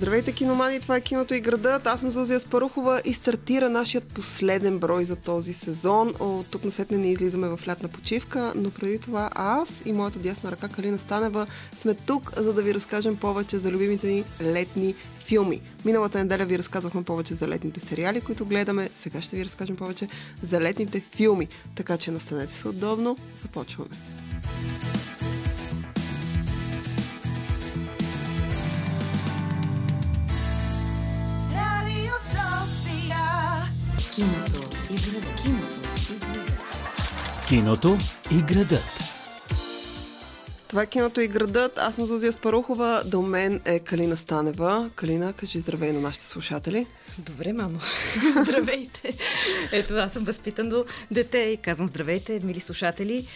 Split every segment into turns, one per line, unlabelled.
Здравейте, киномани! Това е киното и градът. Аз съм Зузия Спарухова и стартира нашият последен брой за този сезон. От тук на сетне не излизаме в лятна почивка, но преди това аз и моята дясна ръка Калина Станева сме тук, за да ви разкажем повече за любимите ни летни филми. Миналата неделя ви разказвахме повече за летните сериали, които гледаме. Сега ще ви разкажем повече за летните филми. Така че настанете се удобно. Започваме.
Радио
Киното и градът. Киното и градът.
Киното и градът.
Това е киното и градът. Аз съм Зузия Спарухова. До мен е Калина Станева. Калина, кажи здравей на нашите слушатели.
Добре, мамо. здравейте. Ето, аз съм възпитано дете и казвам здравейте, мили слушатели.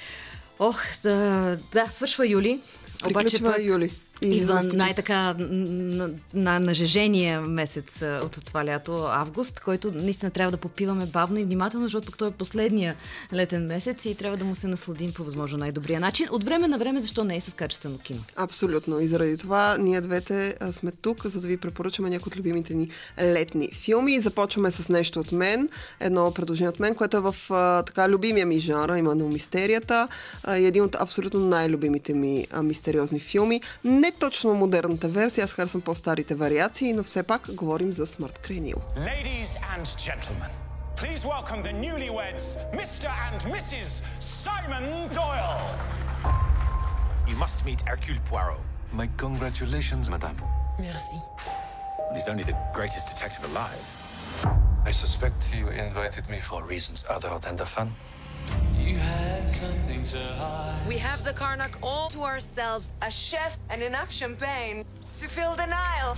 Ох, да, да свършва юли.
Приключва
пък
Юли. И
Идва
излизаме в
най-така на, на нажежения месец от това лято, август, който наистина трябва да попиваме бавно и внимателно, защото пък той е последния летен месец и трябва да му се насладим по възможно най-добрия начин. От време на време, защо не е с качествено кино?
Абсолютно. И заради това ние двете сме тук, за да ви препоръчаме някои от любимите ни летни филми. И започваме с нещо от мен. Едно предложение от мен, което е в така любимия ми жанр, именно мистерията. И един от абсолютно най-любимите ми мистериозни филми. Не точно модерната версия, аз харесвам по-старите вариации, но все пак говорим за Смърт край Нил.
Ladies and gentlemen, please welcome the newlyweds, Mr. and Mrs. Simon Doyle. You must meet Hercule Poirot.
My congratulations, madame.
Merci.
He's only the greatest detective alive.
I suspect you invited me for reasons other than the fun.
We have the Karnak all to ourselves, a chef and enough champagne to fill the Nile.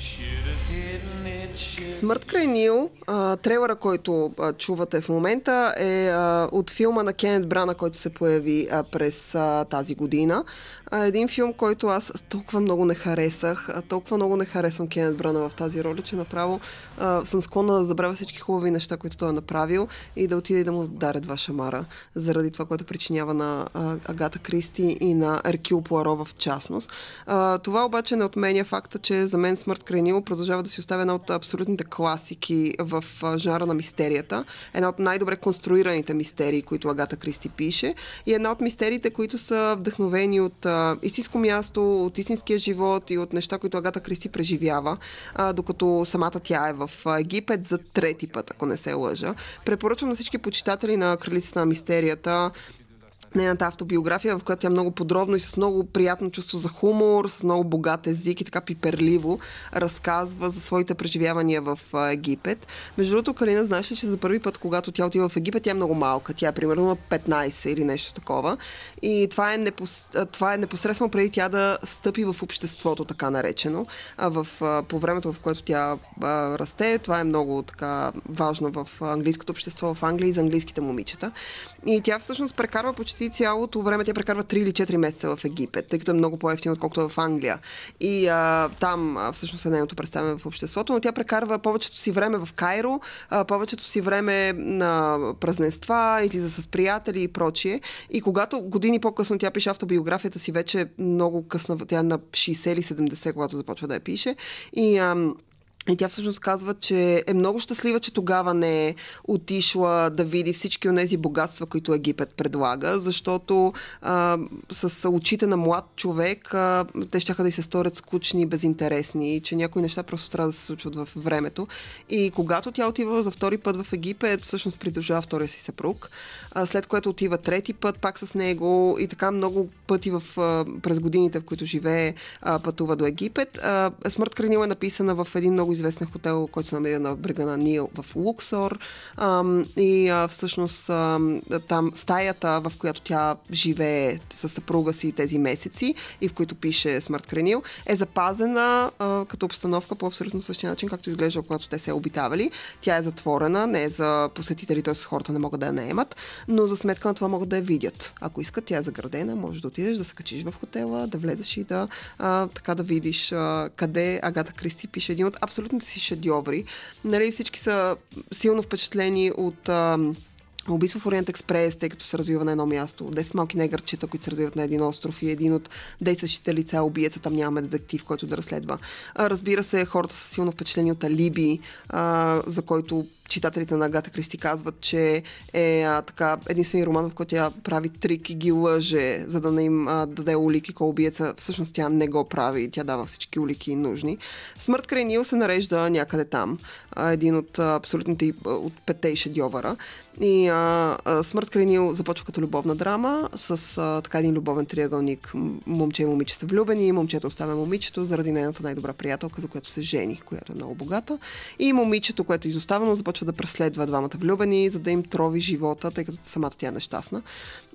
Смърт край Нил, а, трейлера, който а, чувате в момента е а, от филма на Кенет Брана, който се появи а, през а, тази година. А, един филм, който аз толкова много не харесах, а, толкова много не харесвам Кенет Брана в тази роля, че направо а, съм склонна да забравя всички хубави неща, които той е направил и да отида и да му даря два шамара заради това, което причинява на Агата Кристи и на Еркил Пуаро в частност. Това обаче не отменя факта, че за мен Смърт край Нил продължава да си оставя една от абсолютните класики в жанра на мистерията. Една от най-добре конструираните мистерии, които Агата Кристи пише. И една от мистериите, които са вдъхновени от истинско място, от истинския живот и от неща, които Агата Кристи преживява, докато самата тя е в Египет за трети път, ако не се лъжа. Препоръчвам на всички почитатели на Кралицата на мистерията нейната автобиография, в която тя много подробно и с много приятно чувство за хумор, с много богат език и така пиперливо разказва за своите преживявания в Египет. Между другото, Калина, знаеш ли, че за първи път, когато тя отива в Египет, тя е много малка. Тя е примерно на 15 или нещо такова. И това е, непос... това е непосредствено преди тя да стъпи в обществото, така наречено. В, по времето, в което тя расте, това е много така важно в английското общество в Англия и за английските момичета. И тя всъщност прекарва почти цялото време, тя прекарва 3 или 4 месеца в Египет, тъй като е много по-ефтино, отколкото в Англия. И а, там а, всъщност е нейното представяне в обществото, но тя прекарва повечето си време в Кайро, а, повечето си време на празненства, излиза с приятели и прочие. И когато години по-късно тя пише автобиографията си, вече много късна, тя на 60 или 70, когато започва да я пише. И ам, и тя всъщност казва, че е много щастлива, че тогава не е отишла да види всички от тези богатства, които Египет предлага, защото а, с очите на млад човек а, те ще да й се сторят скучни и безинтересни, че някои неща просто трябва да се случват в времето. И когато тя отива за втори път в Египет, всъщност придружава втория си съпруг, а, след което отива трети път пак с него и така много пъти в, а, през годините, в които живее, а, пътува до Египет. А, Смърт Кренил е написана в един много известен хотел, който се намира на брега на Нил в Луксор. Ам, и а, всъщност ам, там стаята, в която тя живее със съпруга си тези месеци и в които пише Смърт Кренил, е запазена а, като обстановка по абсолютно същия начин, както изглежда, когато те се обитавали. Тя е затворена, не е за посетители, т.е. хората не могат да я наемат, но за сметка на това могат да я видят. Ако искат, тя е заградена, можеш да отидеш, да се качиш в хотела, да влезеш и да, а, така да видиш а, къде Агата Кристи пише един от абсолютните си шедьоври. Нали, всички са силно впечатлени от а, Убийство Ориент Експрес, тъй като се развива на едно място. 10 малки негърчета, които се развиват на един остров и един от действащите лица, убиеца, там нямаме детектив, който да разследва. Разбира се, хората са силно впечатлени от Алиби, за който читателите на Агата Кристи казват, че е а, така единствен роман, в който тя прави трик и ги лъже, за да не им а, даде улики кой убиеца. Всъщност тя не го прави, тя дава всички улики нужни. Смърт край Нил се нарежда някъде там. А, един от а, абсолютните от петте шедьовъра. И а, а, Смърт край Нил започва като любовна драма с а, така един любовен триъгълник. Момче и момиче са влюбени, момчето оставя момичето заради нейната най-добра приятелка, за която се жени, която е много богата. И момичето, което е изоставено, започва да преследва двамата влюбени, за да им трови живота, тъй като самата тя е нещастна.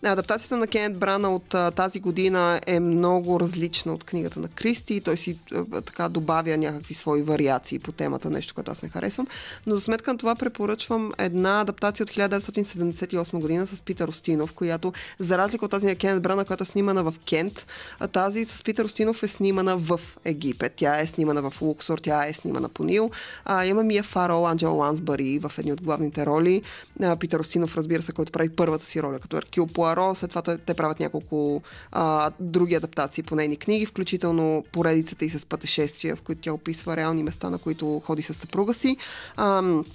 Адаптацията на Кенет Брана от а, тази година е много различна от книгата на Кристи. Той си а, така добавя някакви свои вариации по темата, нещо, което аз не харесвам. Но за сметка на това препоръчвам една адаптация от 1978 година с Питър Остинов, която, за разлика от тази на Кенет Брана, която е снимана в Кент, а тази с Питър Остинов е снимана в Египет. Тя е снимана в Луксор, тя е снимана по Нил. А, има Мия Фарол, Анджел Лансбари в едни от главните роли. А, Питър Остинов, разбира се, който прави първата си роля като Еркил Пуаро. След това те правят няколко а, други адаптации по нейни книги, включително поредицата и с пътешествия, в които тя описва реални места, на които ходи с съпруга си. Ам,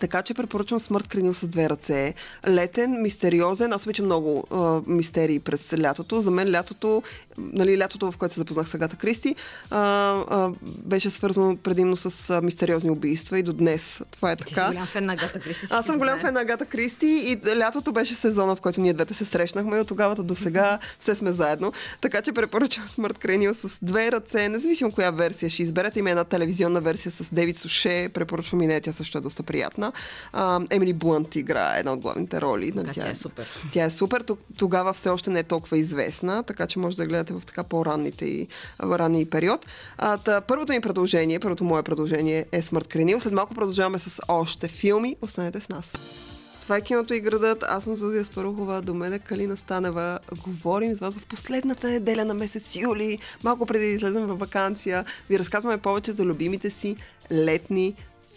така че препоръчвам Смърт кренил с две ръце. Летен, мистериозен. Аз обичам много а, мистерии през лятото. За мен лятото, нали, лятото, в което се запознах с Агата Кристи, а, а, беше свързано предимно с а, мистериозни убийства и до днес това е
Ти си
така.
голям фен на Агата Кристи.
Аз съм голям фен на Агата Кристи и лятото беше сезона, в който ние двете се срещнахме и от тогава до сега все сме заедно. Така че препоръчвам Смърт Кренил с две ръце, независимо коя версия ще изберете. Има една телевизионна версия с Девид Суше, препоръчвам и нея, тя също е доста приятна. А, Емили Блънт играе една от главните роли. Нали,
Да, тя е супер.
Тя е супер. Тог- Тогава все още не е толкова известна, така че може да гледате в така по-ранните и в ранния период. А, та, първото ми предложение, първото мое предложение е Смърт Кренил. След малко продължаваме с още филми. Останете с нас. Това е киното и градът. Аз съм Зузия Спарухова. До мен е Калина Станева. Говорим с вас в последната неделя на месец юли, малко преди да излезем в вакансия. Ви разказваме повече за любимите си летни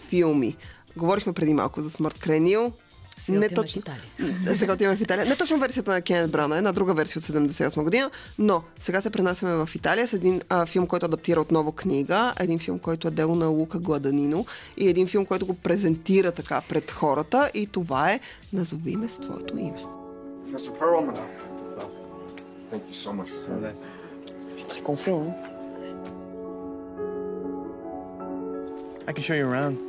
филми. Говорихме преди малко за Смърт Кренил.
Сега в Италия.
Сега отиваме в Италия. Не точно версията на Кенет Брана, една друга версия от 78 година, но сега се пренасяме в Италия с един а, филм, който адаптира отново книга, един филм, който е дело на Лука Гладанино и един филм, който го презентира така пред хората и това е Назови ме с твоето име.
Professor Perlman.
Thank you so much.
Très confiant, hein? I can show you around.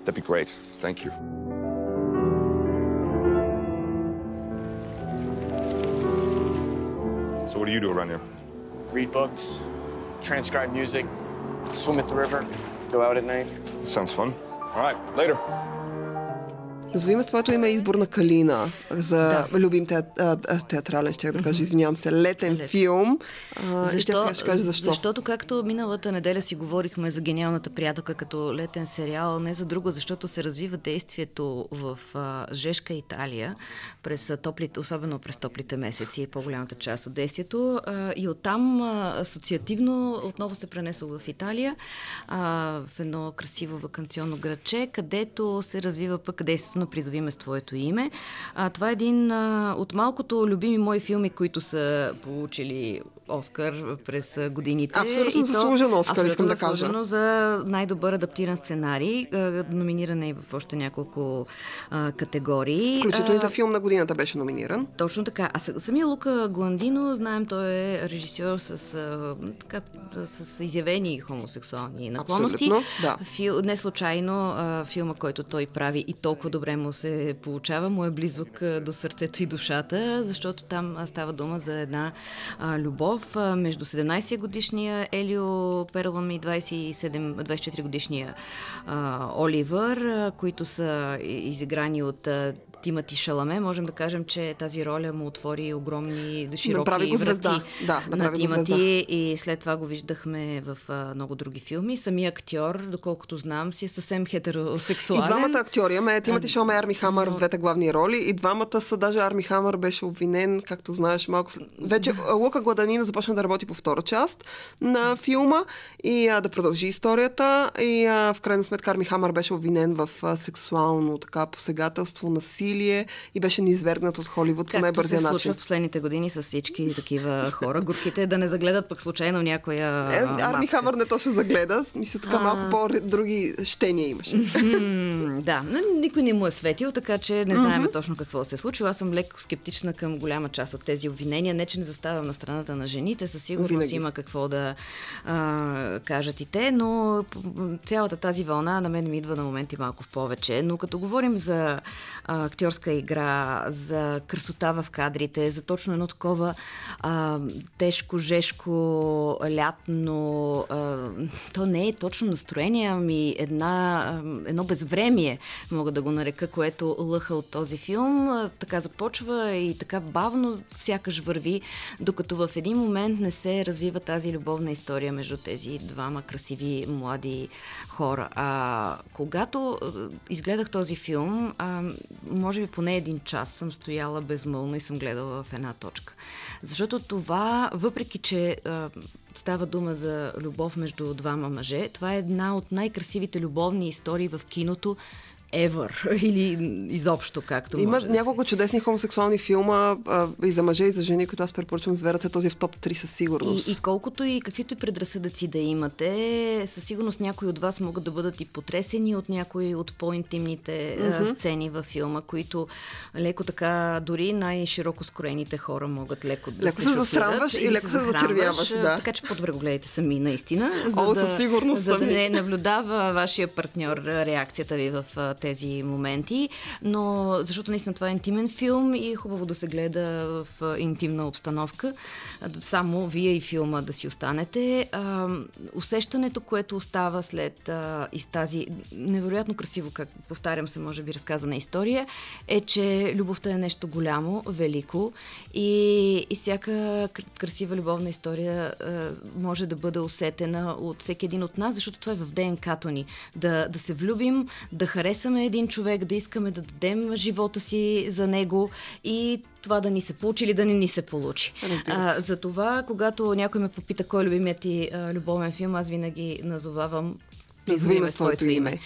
That'd be great. Thank you. So what do you do around here?
Read books, transcribe music, swim at the river, go out at night.
Sounds fun. All right, later.
Назови ме с твоето име е избор на Калина за да. любим теат, а, театрален, ще да кажа, извинявам се, летен
Летен.
филм. А, и тя сега ще каже защо.
Защото както миналата неделя си говорихме за гениалната приятелка като летен сериал, не за друго, защото се развива действието в а, Жешка Италия, през топлите, особено през топлите месеци, по-голямата част от действието. А, и оттам а, асоциативно отново се пренесло в Италия, а, в едно красиво вакансионно градче, където се развива пък действието на Призовиме с твоето име. А, това е един а, от малкото любими мои филми, които са получили Оскар през годините.
Абсолютно заслужен Оскар, искам да кажа.
заслужено за най-добър адаптиран сценарий. Номиниран е и в още няколко а, категории.
Включително и
А,
филм на годината беше номиниран.
точно така. А самия Лука Гландино, знаем, той е режисьор с, а, така, с изявени хомосексуални наклонности.
Абсолютно, да.
Фил, не случайно а, филма, който той прави и толкова добре му се получава, му е близък до сърцето и душата, защото там става дума за една а, любов между 17 годишния Елио Перлам и 27, 24 годишния Оливър, които са изиграни от Тимати Шаламе, можем да кажем, че тази роля му отвори огромни, широки
Направи го
врати
Да,
на. Тимати и след това го виждахме в а, много други филми. Самия актьор, доколкото знам, си е съвсем
И
хетеросексуален.
двамата актьори, аме Тимати Шоме и Арми Хамър в двете главни роли. И двамата са, даже Арми Хамър беше обвинен, както знаеш, малко. Вече Лука Гладанино започна да работи по втора част на филма и а, да продължи историята. И а, в крайна сметка Арми Хамър беше обвинен в а, сексуално така посегателство, насилие насилие и беше низвергнат от Холивуд по
Както се
най-бързия
случва
начин.
в последните години с всички такива хора. Горките да не загледат пък случайно някоя
Е, Арми. Хамър не точно загледа. Мисля, така
А.
малко по-други щения имаше.
Да, но никой не му е светил, така че не знаем точно какво се е случило. Аз съм леко скептична към голяма част от тези обвинения. Не, че не заставам на страната на жените, със сигурност
Винаги.
има какво да а, кажат и те, но цялата тази вълна на мен ми идва на моменти малко в повече. Но като говорим за а, актьорска игра, за красота в кадрите, за точно едно такова а, тежко, жешко, лятно, а, то не е точно настроение, ами една, а, едно безвремие, мога да го нарека, което лъха от този филм. А, Така започва и така бавно сякаш върви, докато в един момент не се развива тази любовна история между тези двама красиви млади хора. А когато изгледах този филм, а, може би поне един час съм стояла безмълно и съм гледала в една точка. Защото това, въпреки че а, става дума за любов между двама мъже, това е една от най-красивите любовни истории в киното ever или изобщо, както
Има
може да
няколко чудесни хомосексуални филма а, и за мъже, и за жени, които аз препоръчвам. Зверът се този е в топ 3 със сигурност.
И, и колкото и каквито и предразсъдъци да имате, със сигурност някои от вас могат да бъдат и потресени от някои от по-интимните mm-hmm. сцени във филма, които леко така, дори най-широко скроените хора могат леко да
Леко
се
се засрамваш и леко се зачервяваш, да.
Така че по-добре го гледайте сами, наистина. За
О,
да,
със сигурност
За да
сами.
не наблюдава вашия партньор реакцията ви в тези моменти, но защото наистина това е интимен филм и е хубаво да се гледа в интимна обстановка. Само вие и филма да си останете. А, усещането, което остава след а, из тази невероятно красиво, как повтарям се, може би разказана история, е, че любовта е нещо голямо, велико и, и всяка кр- красива любовна история а, може да бъде усетена от всеки един от нас, защото това е в ДНК-то ни. Да, да се влюбим, да харесаме един човек, да искаме да дадем живота си за него и това да ни се получи или да не ни се получи.
Се.
за това, когато някой ме попита кой е любимият ти а, любовен филм, аз винаги назовавам
Назови ме с твоето име.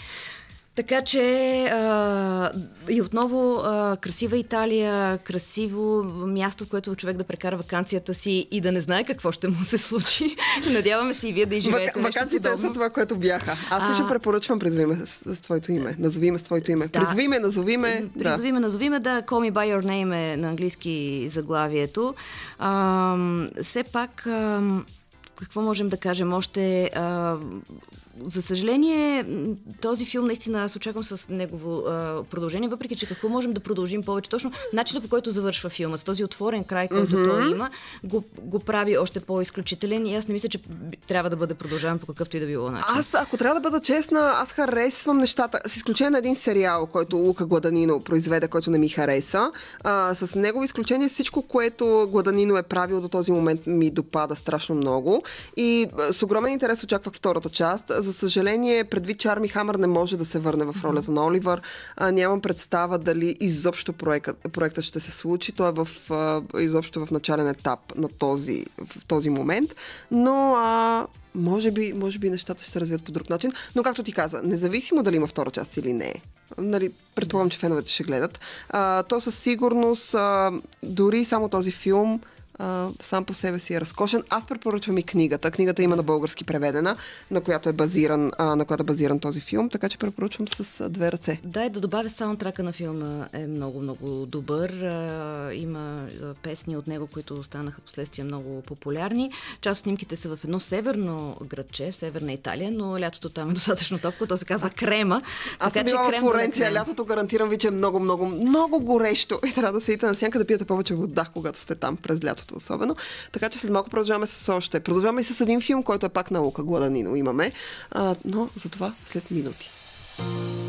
Така че а, и отново а, красива Италия, красиво място, в което човек да прекара вакансията си и да не знае какво ще му се случи. Надяваме се и вие да изживеете нещо
Вакансите
подобно.
са това, което бяха. Аз
А.
лично препоръчвам призови ме с, с твоето име. Назови ме с твоето име.
Да.
Призови ме, назови ме. Да.
Призови ме, назови ме, да, Call Me By Your Name е на английски заглавието. Ам, все пак, ам, какво можем да кажем още? Ам, за съжаление, този филм наистина аз очаквам с негово а, продължение, въпреки че какво можем да продължим повече. Точно начинът по който завършва филма, с този отворен край, който mm-hmm. той има, го, го прави още по-изключителен и аз не мисля, че трябва да бъде продължаван по какъвто и да било начин.
Аз, ако трябва да бъда честна, аз харесвам нещата, с изключение на един сериал, който Лука Гладанино произведе, който не ми хареса. А, с негово изключение всичко, което Гладанино е правил до този момент ми допада страшно много. И с огромен интерес очаквах втората част. За съжаление, предвид, че Арми Хамър не може да се върне в ролята на Оливър, а, нямам представа дали изобщо проектът, проектът ще се случи. Той е в, а, изобщо в начален етап на този, в този момент. Но а, може би, може би нещата ще се развият по друг начин. Но както ти каза, независимо дали има втора част или не, нали, предполагам, че феновете ще гледат, а, то със сигурност а, дори само този филм а, сам по себе си е разкошен. Аз препоръчвам и книгата. Книгата има на български преведена, на която е базиран, а, на която е базиран този филм, така че препоръчвам с а, две ръце.
Да, и да добавя саундтрака на филма е много, много добър. А, има песни от него, които станаха последствие много популярни. Част от снимките са в едно северно градче, в северна Италия, но лятото там е достатъчно топло. То се казва Крема.
Аз съм
така че
била в Флоренция лятото, гарантирам ви, че е много, много, много горещо и трябва да седите на сянка да пиете повече вода, когато сте там през лятото особено. Така че след малко продължаваме с още. Продължаваме и с един филм, който е пак наука, Гладанино имаме, а, но за това след минути.
shaken.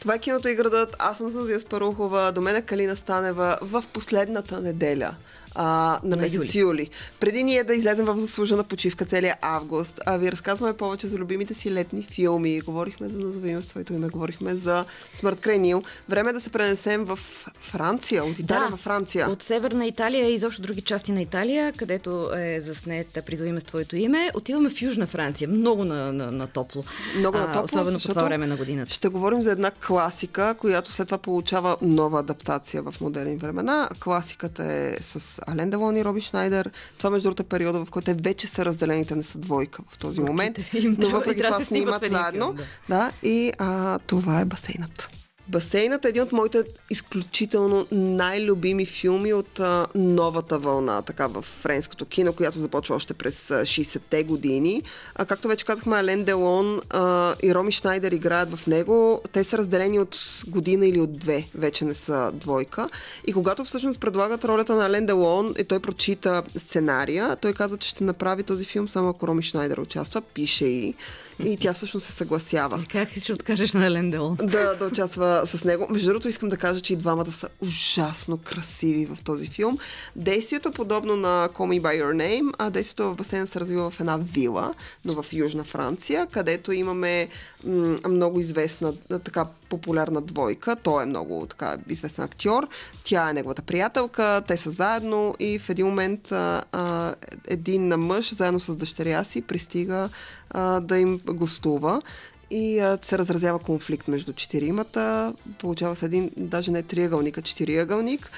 Това е киното и градът. Аз съм Сузия Спарухова. До мен е Калина Станева в последната неделя а, на месец юли. юли. Преди ние да излезем в заслужена почивка целия август, а ви разказваме повече за любимите си летни филми. Говорихме за Назовиме с твоето име, говорихме за Смърт край Нил. Време е да се пренесем в Франция, от Италия
Да,
в Франция.
От Северна Италия и изобщо други части на Италия, където е заснет Призовиме с твоето име. Отиваме в Южна Франция. Много на, на, на топло.
Много на
А,
топло,
Особено по това време на годината.
Ще говорим за една класика, която след това получава нова адаптация в модерни времена. Класиката е с Ален Делон и Роби Шнайдер. Това между другото е периода, в който те вече са разделени, те не са двойка в този момент. но въпреки това
снимат
заедно.
да.
Да, и а, това е басейнът. Басейнът е един от моите изключително най-любими филми от а, новата вълна, така в френското кино, която започва още през а, 60-те години. А, както вече казахме, Ален Делон а, и Роми Шнайдер играят в него. Те са разделени от година или от две, вече не са двойка. И когато всъщност предлагат ролята на Ален Делон и той прочита сценария, той казва, че ще направи този филм само ако Роми Шнайдер участва, пише и. И тя всъщност се съгласява.
Как ще откажеш на Елен Делон?
да, да участва с него. Между другото, искам да кажа, че и двамата са ужасно красиви в този филм. Действието е подобно на Call Me By Your Name, а действието в басейна се развива в една вила, но в Южна Франция, където имаме м- много известна, така популярна двойка. Той е много така известен актьор. Тя е неговата приятелка. Те са заедно и в един момент а, а, един мъж заедно с дъщеря си пристига а, да им гостува и а, се разразява конфликт между четиримата. Получава се един, даже не триъгълник, а четириъгълник,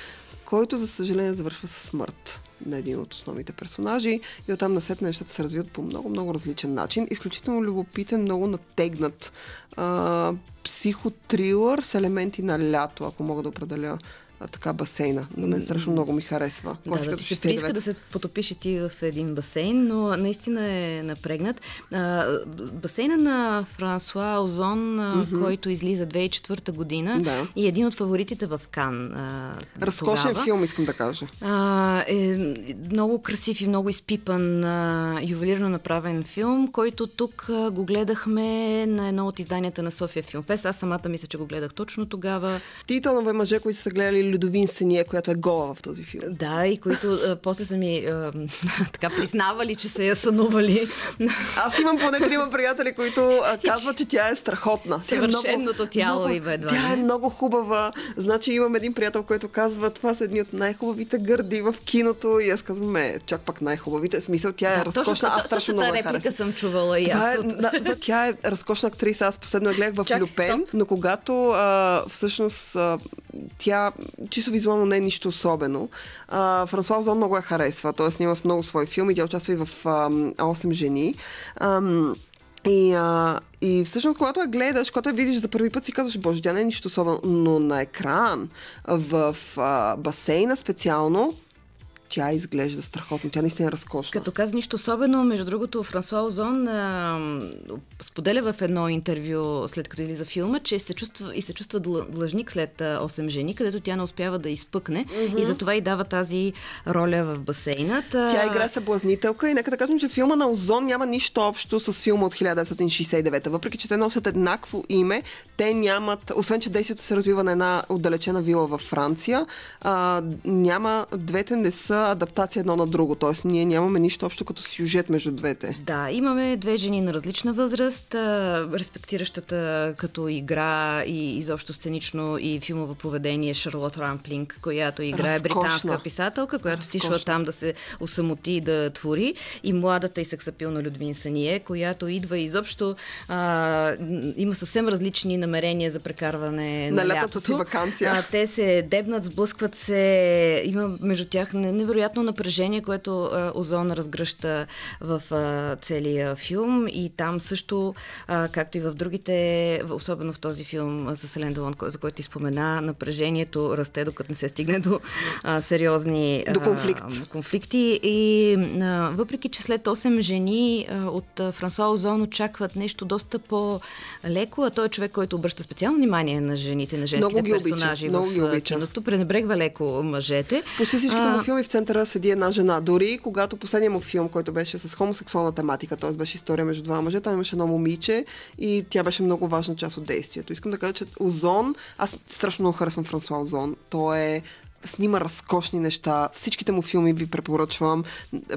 който, за съжаление, завършва със смърт на един от основните персонажи и оттам насетне нещата се развиват по много-много различен начин. Изключително любопитен, много натегнат а, психотрилър с елементи на лято, ако мога да определя а, така басейна. На мен страшно много ми харесва.
Да, да, ще се иска да се потопиш и ти в един басейн, но наистина е напрегнат. А, басейна на Франсуа Озон, mm-hmm. който излиза 2004 година
Да.
и един от фаворитите в Кан. А,
Разкошен
тогава.
филм, искам да кажа.
А, е много красив и много изпипан, а, ювелирно направен филм, който тук а, го гледахме на едно от изданията на София Филмфест. Аз самата мисля, че го гледах точно тогава.
Ти и мъже, които са гледали Людовин Сения, която е гола в този филм.
Да, и които а, после са ми а, така признавали, че са я сънували.
Аз имам поне трима приятели, които а, казват, че тя е страхотна. Е
Съвършеното тяло и бе, едва
Тя е много хубава. Значи имам един приятел, който казва, това са едни от най-хубавите гърди в киното. И аз казвам, е, чак пак най-хубавите. Смисъл, тя е
Да, точно
разкошна. Аз
същата-
страшно много
реплика
харесвам.
съм чувала и
Това
аз
е,
от-
да, да, тя е разкошна актриса. Аз последно я гледах в
Чакай,
Люпен,
стоп.
но когато а, всъщност а, тя чисто визуално не е нищо особено, а, Франсуа Озон много я харесва. Той снима в много свои филми. Тя участва и в а, 8 жени. Ам, и, а, и всъщност, когато я гледаш, когато я видиш за първи път, си казваш, боже, тя не е нищо особено. Но на екран, в а, басейна специално, тя изглежда страхотно. Тя наистина е разкошна.
Като каза нищо особено, между другото, Франсуа Озон а, споделя в едно интервю, след като излиза филма, че се чувства и се чувства длъ- длъжник след а, 8 жени, където тя не успява да изпъкне и затова и дава тази роля в басейна. Та-
Тя игра съблазнителка и нека да кажем, че филма на Озон няма нищо общо с филма от 1969. Въпреки, че те носят еднакво име, те нямат, освен че действието се развива на една отдалечена вила във Франция, а, няма, двете не са адаптация едно на друго, т.е. ние нямаме нищо общо като сюжет между двете.
Да, имаме две жени на различна възраст, респектиращата като игра и изобщо сценично и филмово поведение Шарлот Рамплинг, която играе
Разкошна.
британска писателка, която
Разкошна.
отишла там да се усамоти и да твори, и младата и сексапилна Людмин Сание, която идва изобщо а, има съвсем различни намерения за прекарване на,
На лятата си
лятото.
ваканция.
А, те се дебнат, сблъскват се, има между тях не- невероятно напрежение, което а, Озон разгръща в а, целия филм и там също, а, както и в другите, в- особено в този филм а, с Елен Делон, за който ти спомена, напрежението расте, докато не се стигне до а, сериозни
До
а,
конфликт.
конфликти. И а, въпреки, че след 8 жени а, от а, Франсуа Озон очакват нещо доста по-леко, а той е човек, който обръща специално внимание на жените, на женските
Много ги обича,
персонажи
много
в
ги
а,
обича.
киното, пренебрегва леко мъжете.
Почти всичките
А,
му филми в центъра седи една жена. Дори когато последният му филм, който беше с хомосексуална тематика, т.е. беше история между два мъже, там имаше едно момиче и тя беше много важна част от действието. Искам да кажа, че Озон, аз страшно много харесвам Франсуа Озон. Той е снима разкошни неща. Всичките му филми ви препоръчвам.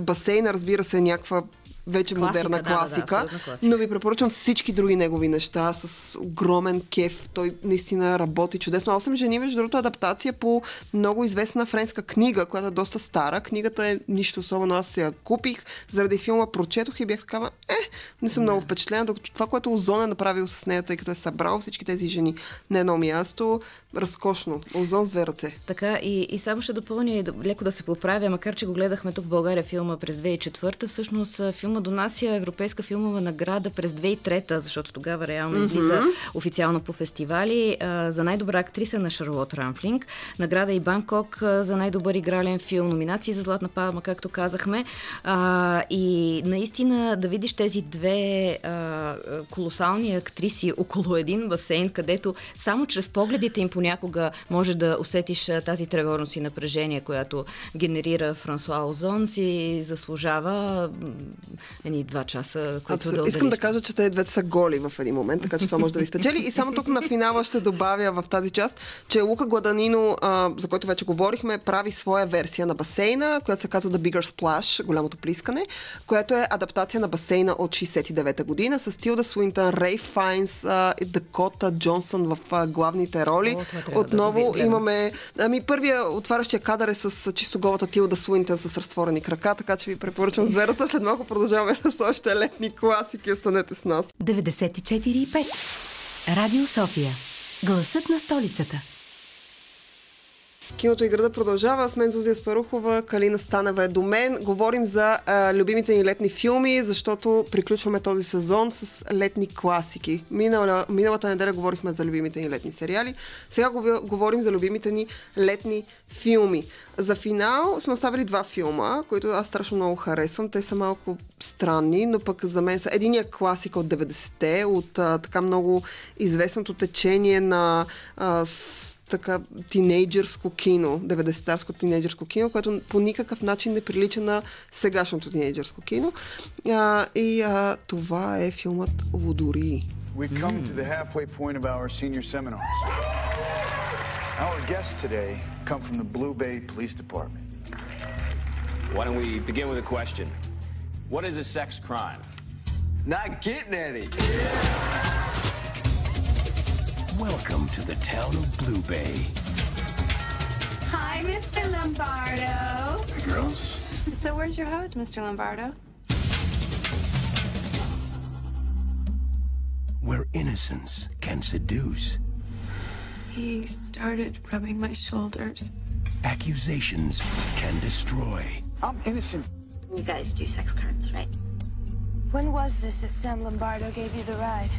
Басейна, разбира се, е някаква вече
Класика,
модерна
да, да, да,
класика,
класика.
но ви препоръчвам всички други негови неща с огромен кеф. Той наистина работи чудесно. Осем жени, между другото, адаптация по много известна френска книга, която е доста стара. Книгата е нищо особено. Аз я купих заради филма, прочетох и бях такава, е, не съм много впечатлена, докато това, което Озон е направил с нея, тъй като е събрал всички тези жени на едно място, разкошно. Озон с две ръце.
Така, и, и само ще допълня и да, леко да се поправя, макар че го гледахме тук в България филма през 2004, всъщност а, филма донася Европейска филмова награда през 2003, защото тогава реално излиза официално по фестивали а, за най-добра актриса на Шарлот Рамплинг, награда и Банкок а, за най-добър игрален филм, номинации за Златна палма, както казахме. А, и наистина да видиш тези две а, колосални актриси около един басейн, където само чрез погледите им понякога може да усетиш тази тревожност и напрежение, която генерира Франсуа Озон, си заслужава едни два часа, които
Абсолютно.
да
Искам да кажа, че те двете са голи в един момент, така че това може да ви спечели. И само тук на финала ще добавя в тази част, че Лука Гладанино, а, за който вече говорихме, прави своя версия на басейна, която се казва The Bigger Splash, голямото плискане, която е адаптация на басейна от 69-та година с Тилда Суинтън, Рей Файнс а, и Дакота Джонсън в а, главните роли.
О, да
Отново
гледам.
имаме... Ами първия отварящия кадър е с чисто голата Тилда Суинтън с разтворени крака, така че ви препоръчвам зверата. След малко продължаваме с още летни класики. Останете с нас.
94,5. Радио София. Гласът на столицата.
Киното и града продължава. С мен Зузия Спарухова, Калина Станева е до мен. Говорим за а, любимите ни летни филми, защото приключваме този сезон с летни класики. Минала, миналата неделя говорихме за любимите ни летни сериали. Сега говор- говорим за любимите ни летни филми. За финал сме оставили два филма, които аз страшно много харесвам. Те са малко странни, но пък за мен са единия класик от 90-те, от а, така много известното течение на а, така тинейджърско кино, 90-тарско тинейджърско кино, което по никакъв начин не прилича на сегашното тинейджърско кино. А, и а, това е филмът Водори.
We come to the halfway point of our senior seminars. Our guests today come from the Blue Bay Police Department.
Why don't we begin with a question? What is a sex crime?
Not getting any.
Welcome to the town of Blue Bay.
Hi, Mr. Lombardo.
Hey, girls.
So, where's your hose, Mr. Lombardo?
Where innocence can seduce,
He started rubbing my shoulders.
accusations can destroy.
I'm innocent.
You guys do sex crimes, right? When was this that Sam Lombardo gave you the ride?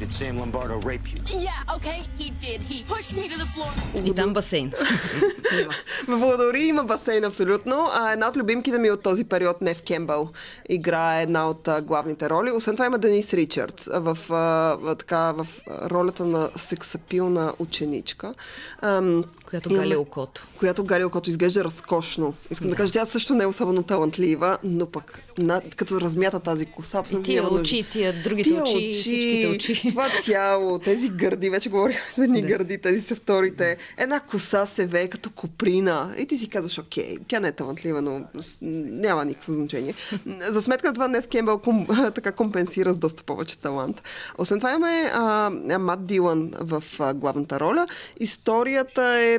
Did Sam Lombardo rape you?
Yeah, okay, he did. He pushed me to the floor.
И там басейн.
В Водори има басейн абсолютно. А една от любимките ми от този период, Нев Кембъл, играе една от а, главните роли. Освен това има Денис Ричардс в, а, в, така, в ролята на сексапилна ученичка. Ам,
Която
имаме-
гали окото.
която Галя Окото изглежда разкошно. Искам да. кажа, тя също не е особено талантлива, но пък на, като размята тази коса,
И
абсолютно
тия
няма нужда.
очи, тия другите
Тия
очи, всичките очи.
това тяло, тези гърди, вече говорихме за ни гърди, тези са вторите. Една коса се вее като коприна. И ти си казваш, окей, тя не е талантлива, но няма никакво значение. За сметка на това Нев Кембъл ком, така компенсира с доста повече талант. Освен това имаме а, Мат Дилан в а, главната роля. Историята е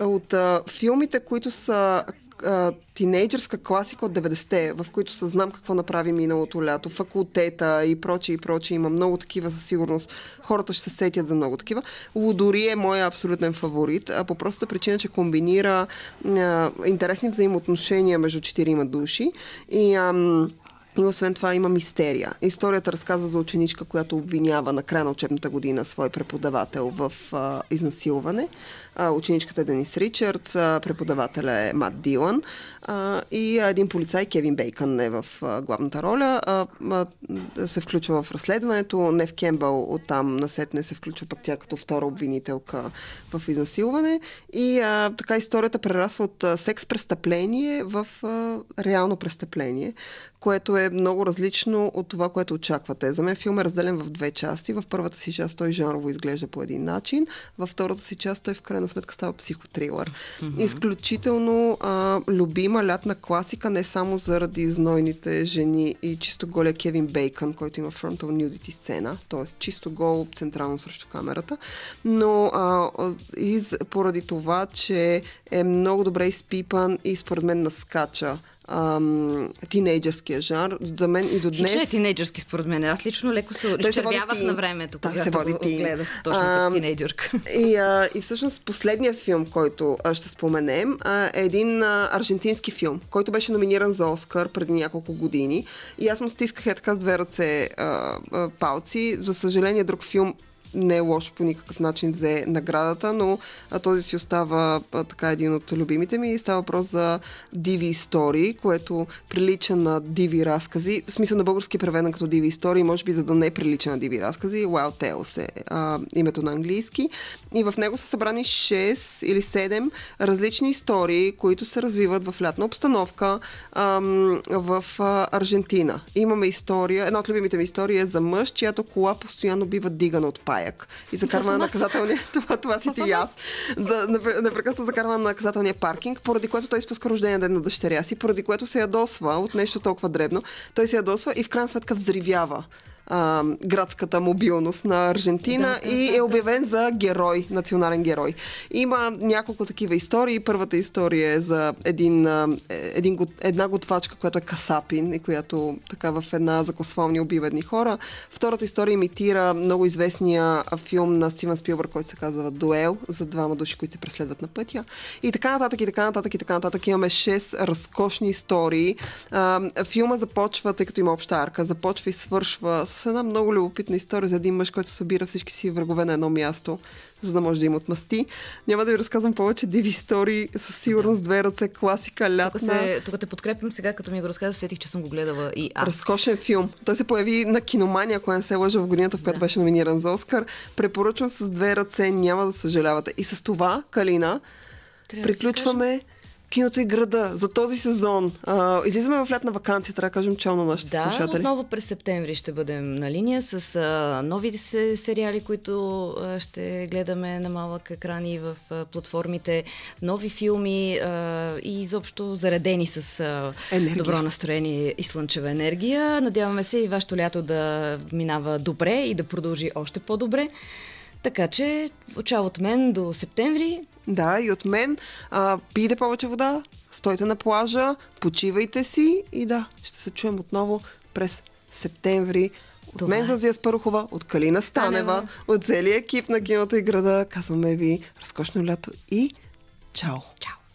от а, филмите, които са а, тинейджърска класика от 90-те, в които съзнам какво направи миналото лято, факултета и прочие и прочие. Има много такива със сигурност. Хората ще се сетят за много такива. Лудори е моя абсолютен фаворит, а по простата причина, че комбинира а, интересни взаимоотношения между четирима души и ам, и освен това има мистерия. Историята разказва за ученичка, която обвинява на края на учебната година свой преподавател в а, изнасилване. А, ученичката е Денис Ричардс, преподавателя е Мат Дилан а, и един полицай, Кевин Бейкън е в а, главната роля. А, а, се включва в разследването. Нев Кембъл оттам насетне се включва пък тя като втора обвинителка в изнасилване. И а, така историята прерасва от секс престъпление в а, реално престъпление което е много различно от това, което очаквате. За мен филм е разделен в две части. В първата си част той жанрово изглежда по един начин, във втората си част той в крайна сметка става психотрилър. Mm-hmm. Изключително а, любима лятна класика, не само заради знойните жени и чисто голия Кевин Бейкън, който има frontal nudity сцена, т.е. чисто гол централно срещу камерата, но а, и поради това, че е много добре изпипан и според мен наскача ам, тинейджърския жанр. За мен и до
Хич е
днес...
тинейджърски според мен. Аз лично леко се изчервявах на времето,
Той се
когато
води тин.
гледах точно като тинейджърка.
И, а, и всъщност последният филм, който а, ще споменем, а, е един а, аржентински филм, който беше номиниран за Оскар преди няколко години. И аз му стисках е така с две ръце а, а, палци. За съжаление, друг филм не е лошо по никакъв начин взе наградата, но а, този си остава а, така един от любимите ми. Става въпрос за диви истории, което прилича на диви разкази. В смисъл на български е преведен като диви истории, може би за да не прилича на диви разкази. Wild Tales е а, името на английски. И в него са събрани 6 или 7 различни истории, които се развиват в лятна обстановка ам, в а, Аржентина. Имаме история, една от любимите ми истории е за мъж, чиято кола постоянно бива дигана от паяк и закарва на наказателния... Това, това си ти и аз. За, непрекъснато закарва на наказателния паркинг, поради което той изпуска рождения ден на дъщеря си, поради което се ядосва от нещо толкова дребно. Той се ядосва и в крайна сметка взривява а, градската мобилност на Аржентина
Да,
и е обявен за герой, национален герой. Има няколко такива истории. Първата история е за един, е- един, една готвачка, която е касапин и която така в една закосвални убива едни хора. Втората история имитира много известния филм на Стивен Спилбърг, който се казва Дуел, за двама души, които се преследват на пътя. И така нататък, и така нататък, и така нататък. Имаме 6 разкошни истории. А, филма започва, тъй като има обща арка, започва и свършва с една много любопитна история за един мъж, който събира всички си врагове на едно място, за да може да им отмъсти. Няма да ви разказвам повече диви истории, със сигурност две ръце, класика,
Тук,
лятна.
се, тук те подкрепям сега, като ми го разказа, сетих, че съм го гледала и аз.
Разкошен филм. Той се появи на киномания, ако не се лъжа в годината, в която беше номиниран за Оскар. Препоръчвам с две ръце, няма да съжалявате. И с това, Калина,
Трябва да
приключваме киното и града за този сезон. А, излизаме в лятна вакансия, трябва да кажем чао на нашите
Да,
слушатели.
отново през септември ще бъдем на линия с а, новите се, сериали, които а, ще гледаме на малък екран и в а, платформите, нови филми а, и изобщо заредени с а,
Енергия.
добро настроение и слънчева енергия. Надяваме се и вашето лято да минава добре и да продължи още по-добре. Така че, чао от мен до септември.
Да, и от мен. А, пийте повече вода, стойте на плажа, почивайте си и да, ще се чуем отново през септември. От
Това
мен
е.
Зозия Спарухова, от Калина Станева,
Станева.
от целия екип на киното и града. Казваме ви разкошно лято и чао!
Чао!